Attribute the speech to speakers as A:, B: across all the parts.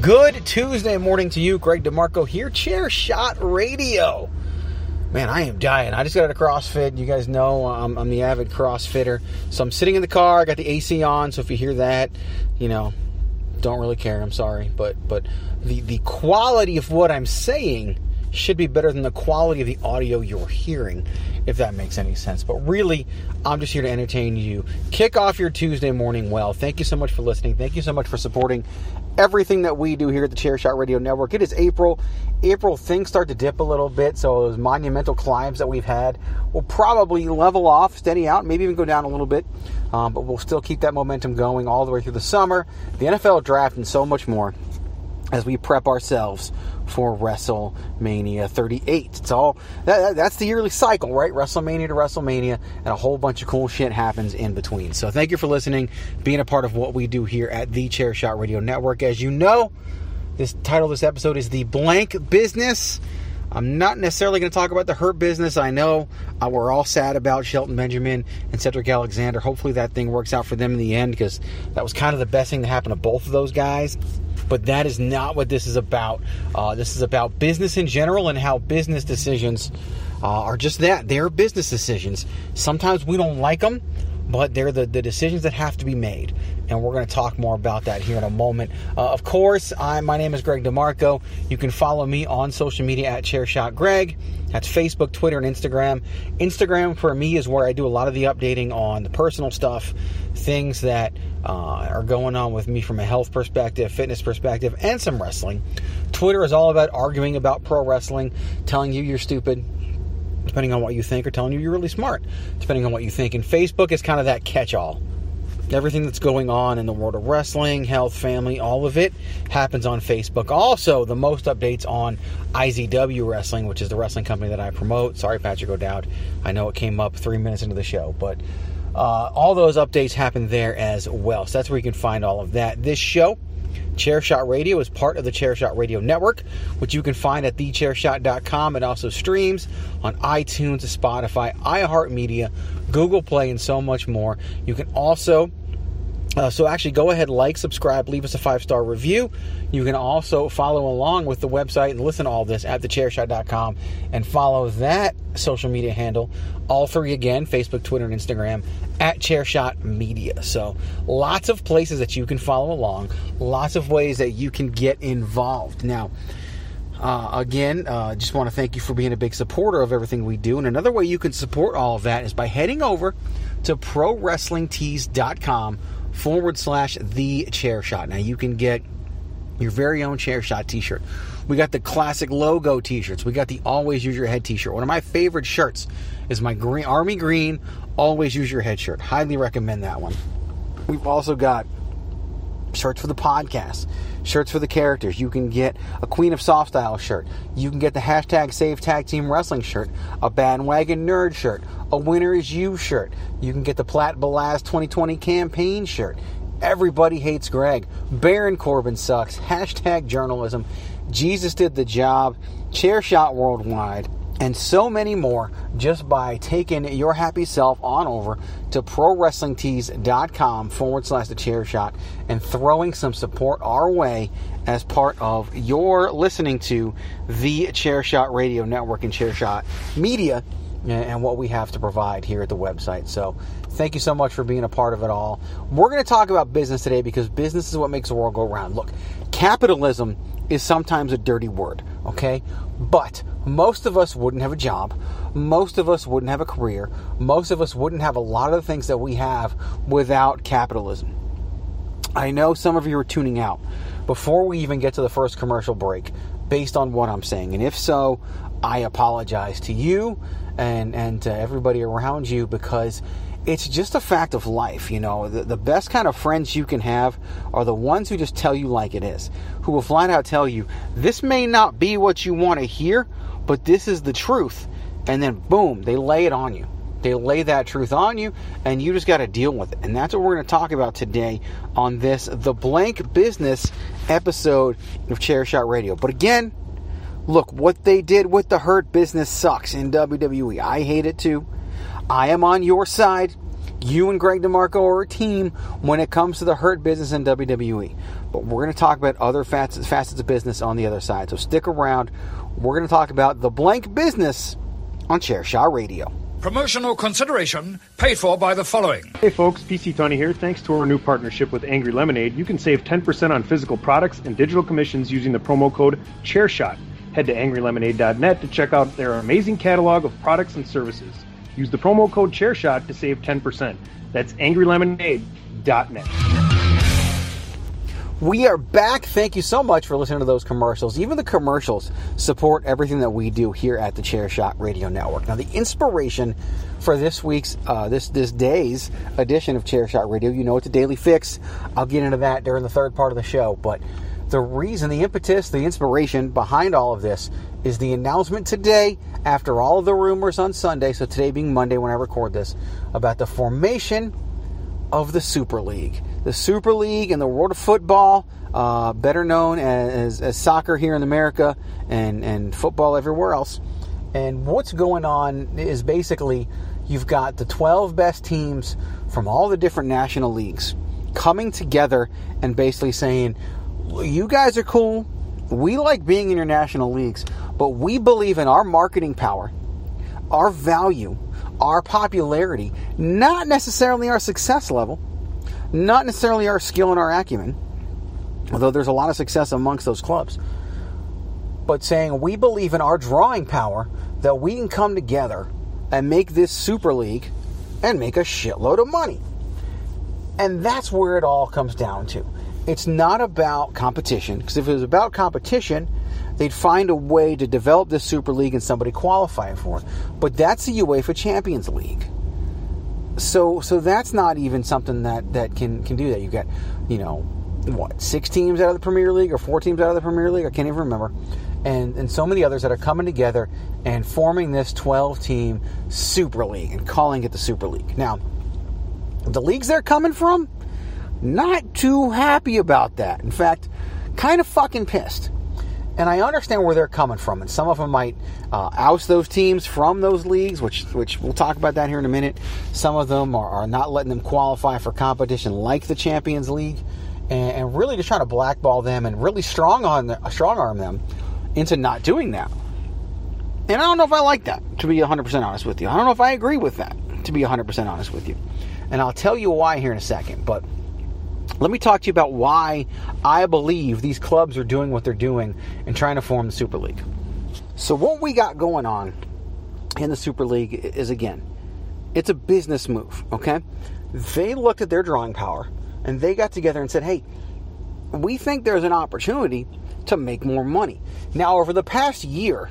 A: Good Tuesday morning to you, Greg DeMarco here, Chair Shot Radio. Man, I am dying. I just got out of CrossFit. You guys know I'm, I'm the avid CrossFitter. So I'm sitting in the car, I got the AC on, so if you hear that, you know, don't really care. I'm sorry. But but the, the quality of what I'm saying should be better than the quality of the audio you're hearing, if that makes any sense. But really, I'm just here to entertain you. Kick off your Tuesday morning well. Thank you so much for listening. Thank you so much for supporting everything that we do here at the Chairshot Radio Network. It is April. April, things start to dip a little bit, so those monumental climbs that we've had will probably level off, steady out, maybe even go down a little bit. Um, but we'll still keep that momentum going all the way through the summer, the NFL draft, and so much more as we prep ourselves for WrestleMania 38. It's all that, that's the yearly cycle, right? WrestleMania to WrestleMania, and a whole bunch of cool shit happens in between. So thank you for listening, being a part of what we do here at the Chair Shot Radio Network. As you know, this title of this episode is the blank business. I'm not necessarily going to talk about the Hurt business. I know uh, we're all sad about Shelton Benjamin and Cedric Alexander. Hopefully that thing works out for them in the end because that was kind of the best thing to happen to both of those guys. But that is not what this is about. Uh, this is about business in general and how business decisions uh, are just that. They're business decisions. Sometimes we don't like them, but they're the, the decisions that have to be made. And we're going to talk more about that here in a moment. Uh, of course, I, my name is Greg DeMarco. You can follow me on social media at ChairShotGreg. That's Facebook, Twitter, and Instagram. Instagram for me is where I do a lot of the updating on the personal stuff, things that uh, are going on with me from a health perspective, fitness perspective, and some wrestling. Twitter is all about arguing about pro wrestling, telling you you're stupid, depending on what you think, or telling you you're really smart, depending on what you think. And Facebook is kind of that catch all. Everything that's going on in the world of wrestling, health, family, all of it happens on Facebook. Also, the most updates on IZW Wrestling, which is the wrestling company that I promote. Sorry, Patrick O'Dowd. I know it came up three minutes into the show, but uh, all those updates happen there as well. So that's where you can find all of that. This show, Chairshot Radio, is part of the Chairshot Radio Network, which you can find at thechairshot.com. It also streams on iTunes, Spotify, iHeartMedia, Google Play, and so much more. You can also uh, so actually go ahead like subscribe leave us a five star review. You can also follow along with the website and listen to all this at thechairshot.com and follow that social media handle all three again facebook twitter and instagram at chairshot media. So lots of places that you can follow along lots of ways that you can get involved. Now uh, again, uh, just want to thank you for being a big supporter of everything we do. And another way you can support all of that is by heading over to prowrestlingtees.com forward slash the chair shot. Now you can get your very own chair shot t shirt. We got the classic logo t shirts. We got the always use your head t shirt. One of my favorite shirts is my green army green always use your head shirt. Highly recommend that one. We've also got shirts for the podcast, shirts for the characters. You can get a Queen of Soft Style shirt. You can get the hashtag Save Tag Team Wrestling shirt, a Bandwagon Nerd shirt, a Winner Is You shirt. You can get the Platt Belaz 2020 campaign shirt. Everybody hates Greg. Baron Corbin sucks. Hashtag journalism. Jesus did the job. Chair shot worldwide and so many more just by taking your happy self on over to prowrestlingtees.com forward slash the chair shot and throwing some support our way as part of your listening to the chair shot radio network and chair shot media and what we have to provide here at the website. So, thank you so much for being a part of it all. We're going to talk about business today because business is what makes the world go round. Look, capitalism is sometimes a dirty word, okay? But most of us wouldn't have a job. Most of us wouldn't have a career. Most of us wouldn't have a lot of the things that we have without capitalism. I know some of you are tuning out before we even get to the first commercial break based on what I'm saying. And if so, I apologize to you and, and to everybody around you because it's just a fact of life. You know, the, the best kind of friends you can have are the ones who just tell you like it is, who will flat out tell you, this may not be what you want to hear, but this is the truth. And then, boom, they lay it on you. They lay that truth on you, and you just got to deal with it. And that's what we're going to talk about today on this The Blank Business episode of Chair Shot Radio. But again, look, what they did with the Hurt Business sucks in WWE. I hate it too. I am on your side. You and Greg DeMarco are a team when it comes to the hurt business in WWE. But we're going to talk about other facets, facets of business on the other side. So stick around. We're going to talk about the blank business on Chairshot Radio.
B: Promotional consideration paid for by the following.
C: Hey folks, PC Tony here. Thanks to our new partnership with Angry Lemonade, you can save 10% on physical products and digital commissions using the promo code ChairShot. Head to angrylemonade.net to check out their amazing catalog of products and services. Use the promo code ChairShot to save 10%. That's angrylemonade.net.
A: We are back. Thank you so much for listening to those commercials. Even the commercials support everything that we do here at the Chair Shot Radio Network. Now, the inspiration for this week's, uh, this this day's edition of Chair Shot Radio, you know, it's a daily fix. I'll get into that during the third part of the show. But the reason, the impetus, the inspiration behind all of this is the announcement today, after all of the rumors on Sunday, so today being Monday when I record this, about the formation of the Super League. The Super League in the world of football, uh, better known as, as, soccer here in America and, and football everywhere else. And what's going on is basically you've got the 12 best teams from all the different national leagues coming together and basically saying, you guys are cool. We like being in your national leagues, but we believe in our marketing power, our value, our popularity, not necessarily our success level, not necessarily our skill and our acumen, although there's a lot of success amongst those clubs, but saying we believe in our drawing power that we can come together and make this Super League and make a shitload of money. And that's where it all comes down to. It's not about competition, because if it was about competition, they'd find a way to develop this Super League and somebody qualify for it. But that's the UEFA Champions League. So so that's not even something that, that can, can do that. You've got, you know, what, six teams out of the Premier League or four teams out of the Premier League? I can't even remember. And, and so many others that are coming together and forming this 12 team Super League and calling it the Super League. Now, the leagues they're coming from, not too happy about that. In fact, kind of fucking pissed. And I understand where they're coming from, and some of them might uh, oust those teams from those leagues, which which we'll talk about that here in a minute. Some of them are, are not letting them qualify for competition like the Champions League, and, and really just trying to blackball them and really strong on strong arm them into not doing that. And I don't know if I like that, to be 100% honest with you. I don't know if I agree with that, to be 100% honest with you. And I'll tell you why here in a second. But let me talk to you about why I believe these clubs are doing what they're doing and trying to form the Super League. So, what we got going on in the Super League is again, it's a business move, okay? They looked at their drawing power and they got together and said, hey, we think there's an opportunity to make more money. Now, over the past year,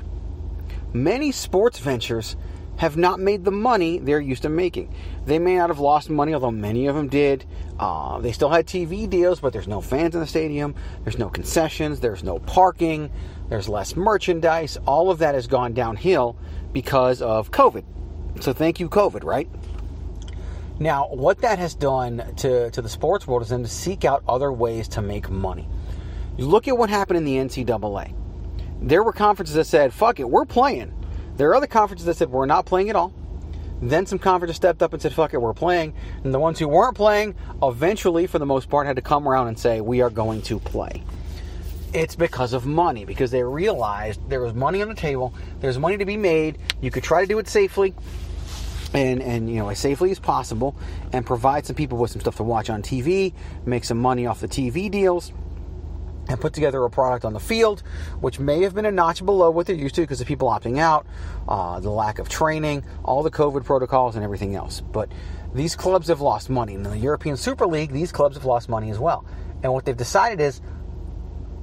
A: many sports ventures have not made the money they're used to making. They may not have lost money, although many of them did. Uh, they still had TV deals, but there's no fans in the stadium, there's no concessions, there's no parking, there's less merchandise. All of that has gone downhill because of COVID. So, thank you, COVID, right? Now, what that has done to, to the sports world is then to seek out other ways to make money. You look at what happened in the NCAA. There were conferences that said, fuck it, we're playing. There are other conferences that said, we're not playing at all. Then some conferences stepped up and said, fuck it, we're playing. And the ones who weren't playing, eventually, for the most part, had to come around and say, we are going to play. It's because of money, because they realized there was money on the table, there's money to be made, you could try to do it safely, and and you know as safely as possible and provide some people with some stuff to watch on TV, make some money off the TV deals and put together a product on the field, which may have been a notch below what they're used to because of people opting out, uh, the lack of training, all the COVID protocols, and everything else. But these clubs have lost money. In the European Super League, these clubs have lost money as well. And what they've decided is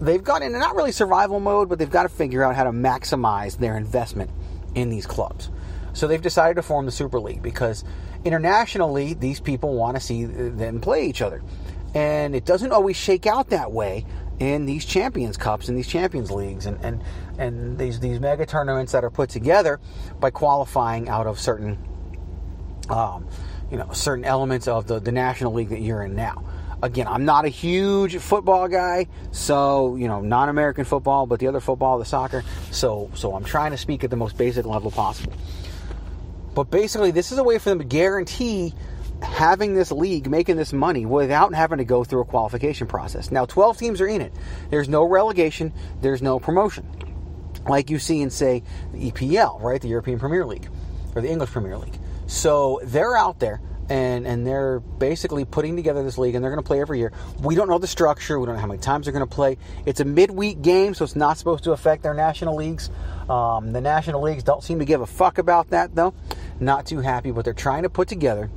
A: they've gone into not really survival mode, but they've got to figure out how to maximize their investment in these clubs. So they've decided to form the Super League because internationally, these people want to see them play each other. And it doesn't always shake out that way in these Champions Cups and these Champions Leagues and, and, and these, these mega tournaments that are put together by qualifying out of certain um, you know certain elements of the, the national league that you're in now. Again, I'm not a huge football guy, so you know, non-American football, but the other football, the soccer. So, so I'm trying to speak at the most basic level possible. But basically, this is a way for them to guarantee having this league making this money without having to go through a qualification process. Now, 12 teams are in it. There's no relegation, there's no promotion. Like you see in, say, the EPL, right? The European Premier League or the English Premier League. So they're out there and, and they're basically putting together this league and they're going to play every year. We don't know the structure, we don't know how many times they're going to play. It's a midweek game, so it's not supposed to affect their national leagues. Um, the national leagues don't seem to give a fuck about that, though not too happy, but they're trying to put together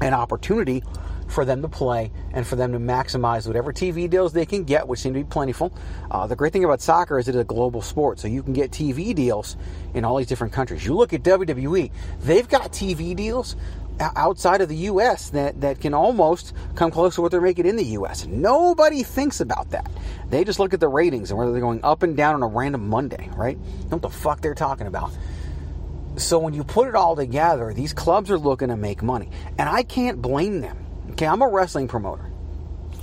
A: an opportunity for them to play and for them to maximize whatever TV deals they can get, which seem to be plentiful. Uh, the great thing about soccer is it is a global sport, so you can get TV deals in all these different countries. You look at WWE, they've got TV deals outside of the U.S. that, that can almost come close to what they're making in the U.S. Nobody thinks about that. They just look at the ratings and whether they're going up and down on a random Monday, right? What the fuck they're talking about. So when you put it all together, these clubs are looking to make money. And I can't blame them. Okay, I'm a wrestling promoter.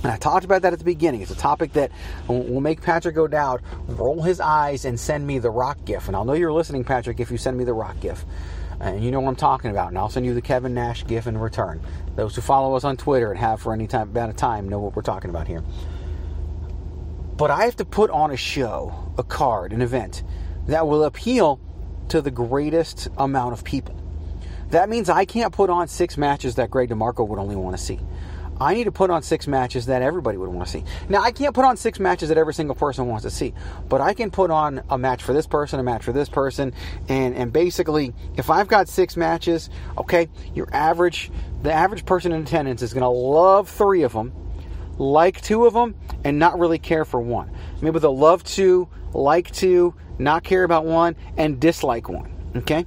A: And I talked about that at the beginning. It's a topic that will make Patrick O'Dowd roll his eyes and send me the rock gif. And I'll know you're listening, Patrick, if you send me the rock gif. And you know what I'm talking about. And I'll send you the Kevin Nash gif in return. Those who follow us on Twitter and have for any time, amount of time know what we're talking about here. But I have to put on a show, a card, an event that will appeal to the greatest amount of people. That means I can't put on six matches that Greg DeMarco would only want to see. I need to put on six matches that everybody would want to see. Now, I can't put on six matches that every single person wants to see, but I can put on a match for this person, a match for this person, and, and basically, if I've got six matches, okay, your average, the average person in attendance is going to love three of them, like two of them, and not really care for one. Maybe they'll love two, like two, not care about one, and dislike one. Okay?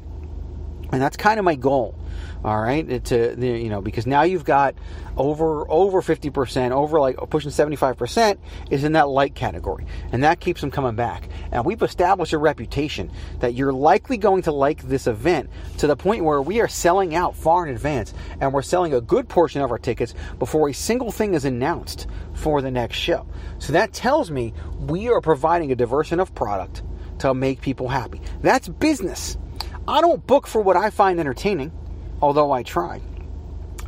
A: And that's kind of my goal. All right, to you know because now you've got over over 50%, over like pushing 75% is in that like category, and that keeps them coming back. And we've established a reputation that you're likely going to like this event to the point where we are selling out far in advance, and we're selling a good portion of our tickets before a single thing is announced for the next show. So that tells me we are providing a diverse enough product to make people happy. That's business. I don't book for what I find entertaining, although I try.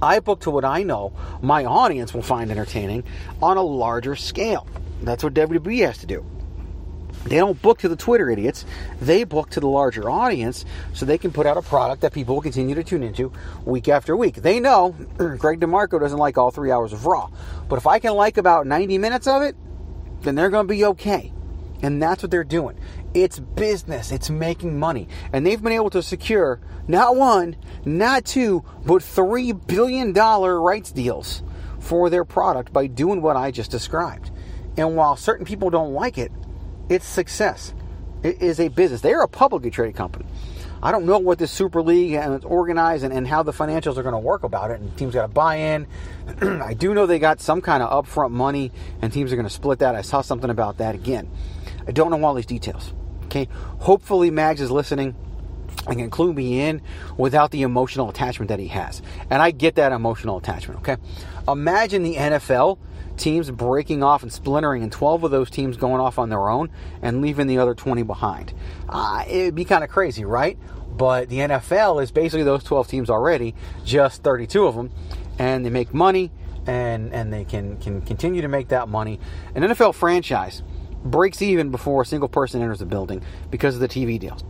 A: I book to what I know my audience will find entertaining on a larger scale. That's what WWE has to do. They don't book to the Twitter idiots. They book to the larger audience so they can put out a product that people will continue to tune into week after week. They know Greg DeMarco doesn't like all three hours of Raw. But if I can like about 90 minutes of it, then they're going to be okay. And that's what they're doing. It's business, it's making money. And they've been able to secure not one, not two, but three billion dollar rights deals for their product by doing what I just described. And while certain people don't like it, it's success. It is a business. They are a publicly traded company. I don't know what this Super League and it's organized and, and how the financials are going to work about it. And teams got to buy in. I do know they got some kind of upfront money and teams are going to split that. I saw something about that again. I don't know all these details. Okay. Hopefully, Mags is listening and can clue me in without the emotional attachment that he has. And I get that emotional attachment. Okay. Imagine the NFL teams breaking off and splintering, and 12 of those teams going off on their own and leaving the other 20 behind. Uh, it'd be kind of crazy, right? But the NFL is basically those 12 teams already, just 32 of them, and they make money and, and they can, can continue to make that money. An NFL franchise breaks even before a single person enters the building because of the TV deals.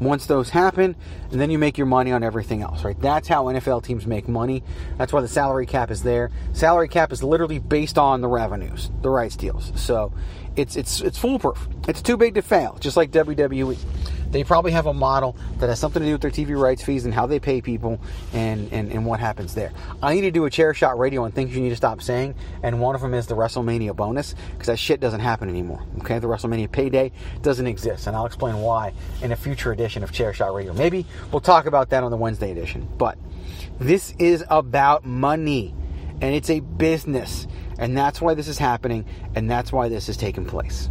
A: Once those happen, and then you make your money on everything else, right? That's how NFL teams make money. That's why the salary cap is there. Salary cap is literally based on the revenues, the rights deals. So it's it's it's foolproof. It's too big to fail, just like WWE. They probably have a model that has something to do with their TV rights fees and how they pay people and, and, and what happens there. I need to do a chair shot radio on things you need to stop saying, and one of them is the WrestleMania bonus because that shit doesn't happen anymore. Okay, the WrestleMania payday doesn't exist, and I'll explain why in a future edition of Chair Shot Radio. Maybe we'll talk about that on the Wednesday edition. But this is about money, and it's a business, and that's why this is happening, and that's why this is taking place.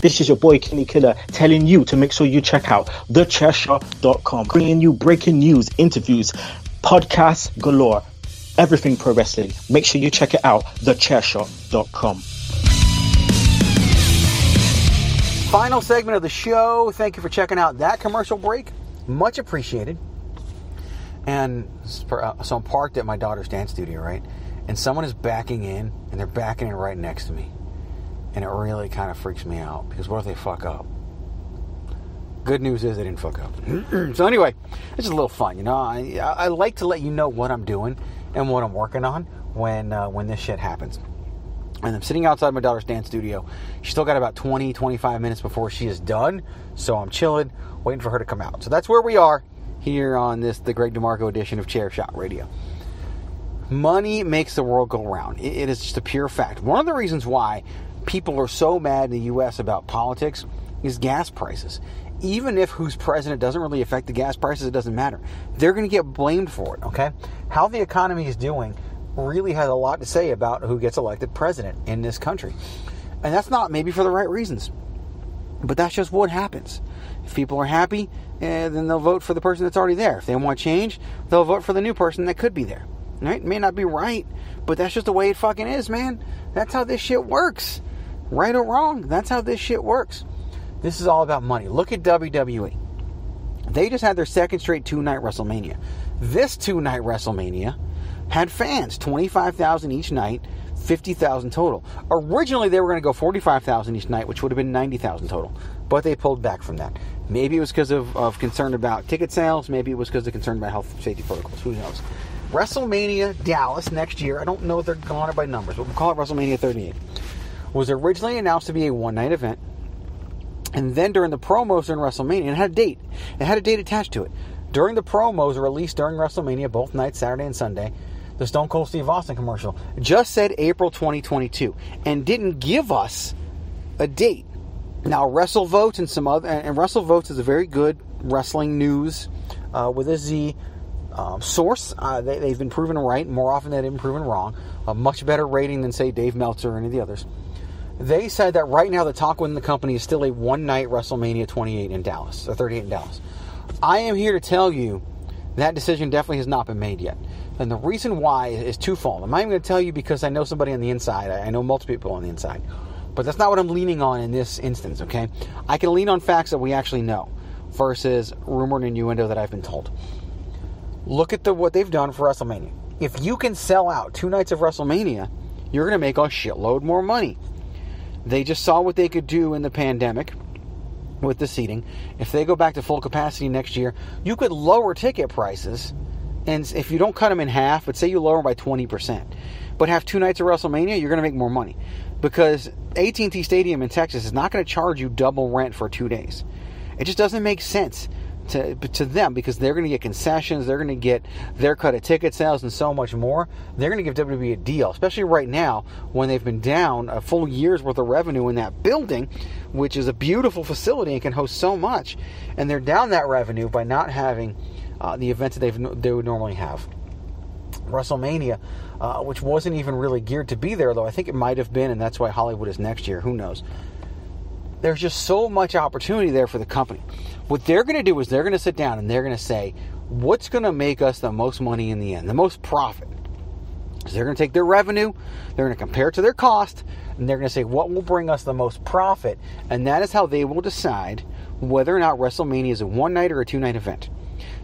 D: This is your boy Kenny Killer telling you to make sure you check out thechairshot.com, bringing you breaking news, interviews, podcasts galore, everything pro wrestling. Make sure you check it out, thechairshot.com.
A: Final segment of the show. Thank you for checking out that commercial break. Much appreciated. And uh, so I'm parked at my daughter's dance studio, right? And someone is backing in, and they're backing in right next to me. And it really kind of freaks me out because what if they fuck up? Good news is they didn't fuck up. so anyway, it's just a little fun, you know. I, I like to let you know what I'm doing and what I'm working on when uh, when this shit happens. And I'm sitting outside my daughter's dance studio. She's still got about 20, 25 minutes before she is done. So I'm chilling, waiting for her to come out. So that's where we are here on this the Greg DeMarco edition of Chair Shot Radio. Money makes the world go round. It, it is just a pure fact. One of the reasons why people are so mad in the U.S. about politics is gas prices. Even if who's president doesn't really affect the gas prices, it doesn't matter. They're going to get blamed for it, okay? How the economy is doing really has a lot to say about who gets elected president in this country. And that's not maybe for the right reasons. But that's just what happens. If people are happy, eh, then they'll vote for the person that's already there. If they want change, they'll vote for the new person that could be there. Right? It may not be right, but that's just the way it fucking is, man. That's how this shit works. Right or wrong, that's how this shit works. This is all about money. Look at WWE. They just had their second straight two night WrestleMania. This two night WrestleMania had fans, 25,000 each night, 50,000 total. Originally, they were going to go 45,000 each night, which would have been 90,000 total, but they pulled back from that. Maybe it was because of, of concern about ticket sales, maybe it was because of concern about health safety protocols. Who knows? WrestleMania Dallas next year, I don't know if they're calling it by numbers, but we'll call it WrestleMania 38, was originally announced to be a one night event. And then during the promos during WrestleMania, it had a date. It had a date attached to it. During the promos released during WrestleMania, both nights, Saturday and Sunday, the Stone Cold Steve Austin commercial just said April 2022 and didn't give us a date. Now, WrestleVotes and some other, and WrestleVotes is a very good wrestling news uh, with a Z um, source. Uh, they, have been proven right more often than they've been proven wrong. A much better rating than, say, Dave Meltzer or any of the others. They said that right now the talk within the company is still a one night WrestleMania 28 in Dallas, or 38 in Dallas. I am here to tell you that decision definitely has not been made yet. And the reason why is twofold. I'm not even going to tell you because I know somebody on the inside. I know multiple people on the inside. But that's not what I'm leaning on in this instance, okay? I can lean on facts that we actually know versus rumor and innuendo that I've been told. Look at the what they've done for WrestleMania. If you can sell out two nights of WrestleMania, you're going to make a shitload more money. They just saw what they could do in the pandemic with the seating. If they go back to full capacity next year, you could lower ticket prices. And if you don't cut them in half, but say you lower them by 20%, but have two nights of WrestleMania, you're going to make more money. Because AT&T Stadium in Texas is not going to charge you double rent for two days. It just doesn't make sense to, to them because they're going to get concessions, they're going to get their cut of ticket sales, and so much more. They're going to give WWE a deal, especially right now when they've been down a full year's worth of revenue in that building, which is a beautiful facility and can host so much. And they're down that revenue by not having uh, the events that they've, they would normally have. WrestleMania, uh, which wasn't even really geared to be there, though I think it might have been, and that's why Hollywood is next year. Who knows? There's just so much opportunity there for the company. What they're going to do is they're going to sit down and they're going to say, what's going to make us the most money in the end, the most profit? So they're going to take their revenue, they're going to compare it to their cost, and they're going to say what will bring us the most profit. And that is how they will decide whether or not WrestleMania is a one night or a two night event.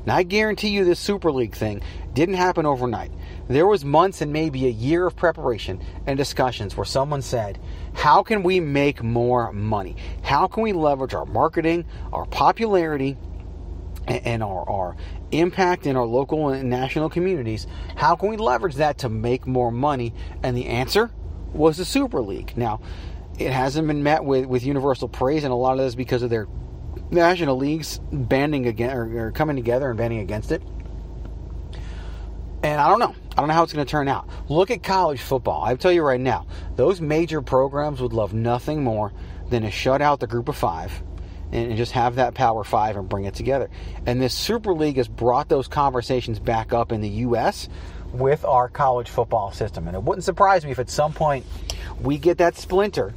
A: Now, I guarantee you this Super League thing didn't happen overnight. There was months and maybe a year of preparation and discussions where someone said, how can we make more money? How can we leverage our marketing, our popularity, and our, our impact in our local and national communities? How can we leverage that to make more money? And the answer was the Super League. Now, it hasn't been met with, with universal praise, and a lot of this because of their national leagues banding against or, or coming together and banding against it. And I don't know. I don't know how it's going to turn out. Look at college football. I tell you right now, those major programs would love nothing more than to shut out the group of five and just have that power five and bring it together. And this Super League has brought those conversations back up in the U.S. with our college football system. And it wouldn't surprise me if at some point we get that splinter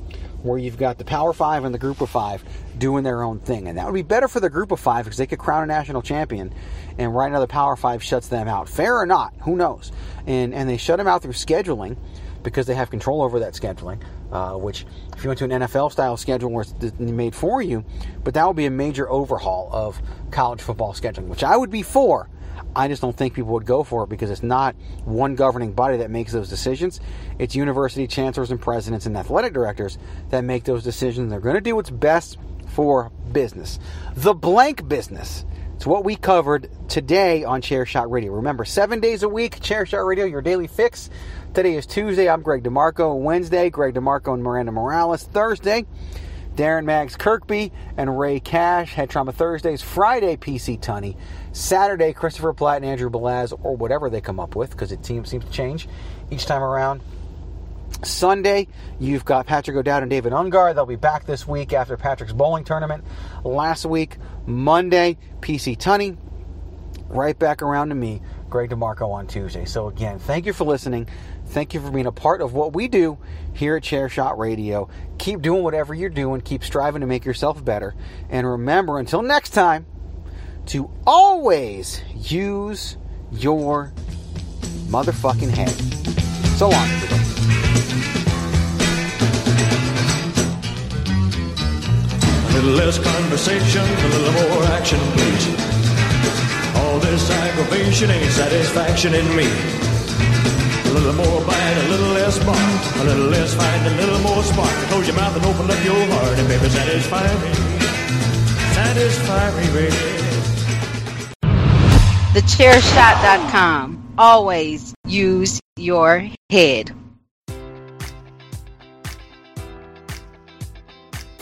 A: where you've got the Power Five and the Group of Five doing their own thing. And that would be better for the Group of Five because they could crown a national champion. And right now the Power Five shuts them out. Fair or not, who knows? And and they shut them out through scheduling because they have control over that scheduling. Uh, which, if you went to an NFL style schedule where it's made for you, but that would be a major overhaul of college football scheduling, which I would be for I just don't think people would go for it because it's not one governing body that makes those decisions. It's university chancellors and presidents and athletic directors that make those decisions. They're going to do what's best for business. The blank business. It's what we covered today on Chair Shot Radio. Remember, seven days a week, Chair Shot Radio, your daily fix. Today is Tuesday. I'm Greg DeMarco. Wednesday, Greg DeMarco and Miranda Morales. Thursday, Darren Mags Kirkby and Ray Cash. Head Trauma Thursdays. Friday, PC Tunney. Saturday, Christopher Platt and Andrew Belaz, or whatever they come up with, because it seems, seems to change each time around. Sunday, you've got Patrick O'Dowd and David Ungar. They'll be back this week after Patrick's bowling tournament last week. Monday, PC Tunney. Right back around to me, Greg DeMarco on Tuesday. So, again, thank you for listening. Thank you for being a part of what we do here at Chair Shot Radio. Keep doing whatever you're doing. Keep striving to make yourself better. And remember, until next time, to always use your motherfucking head. So long, everybody.
E: A little less conversation, a little more action, please. All this aggravation ain't satisfaction in me. A little more bite, a little less bark, a little less fight, a little more spark. Close your mouth and open up your heart, and baby, satisfy me. Satisfy me, baby.
F: TheChairShot.com. Always use your head.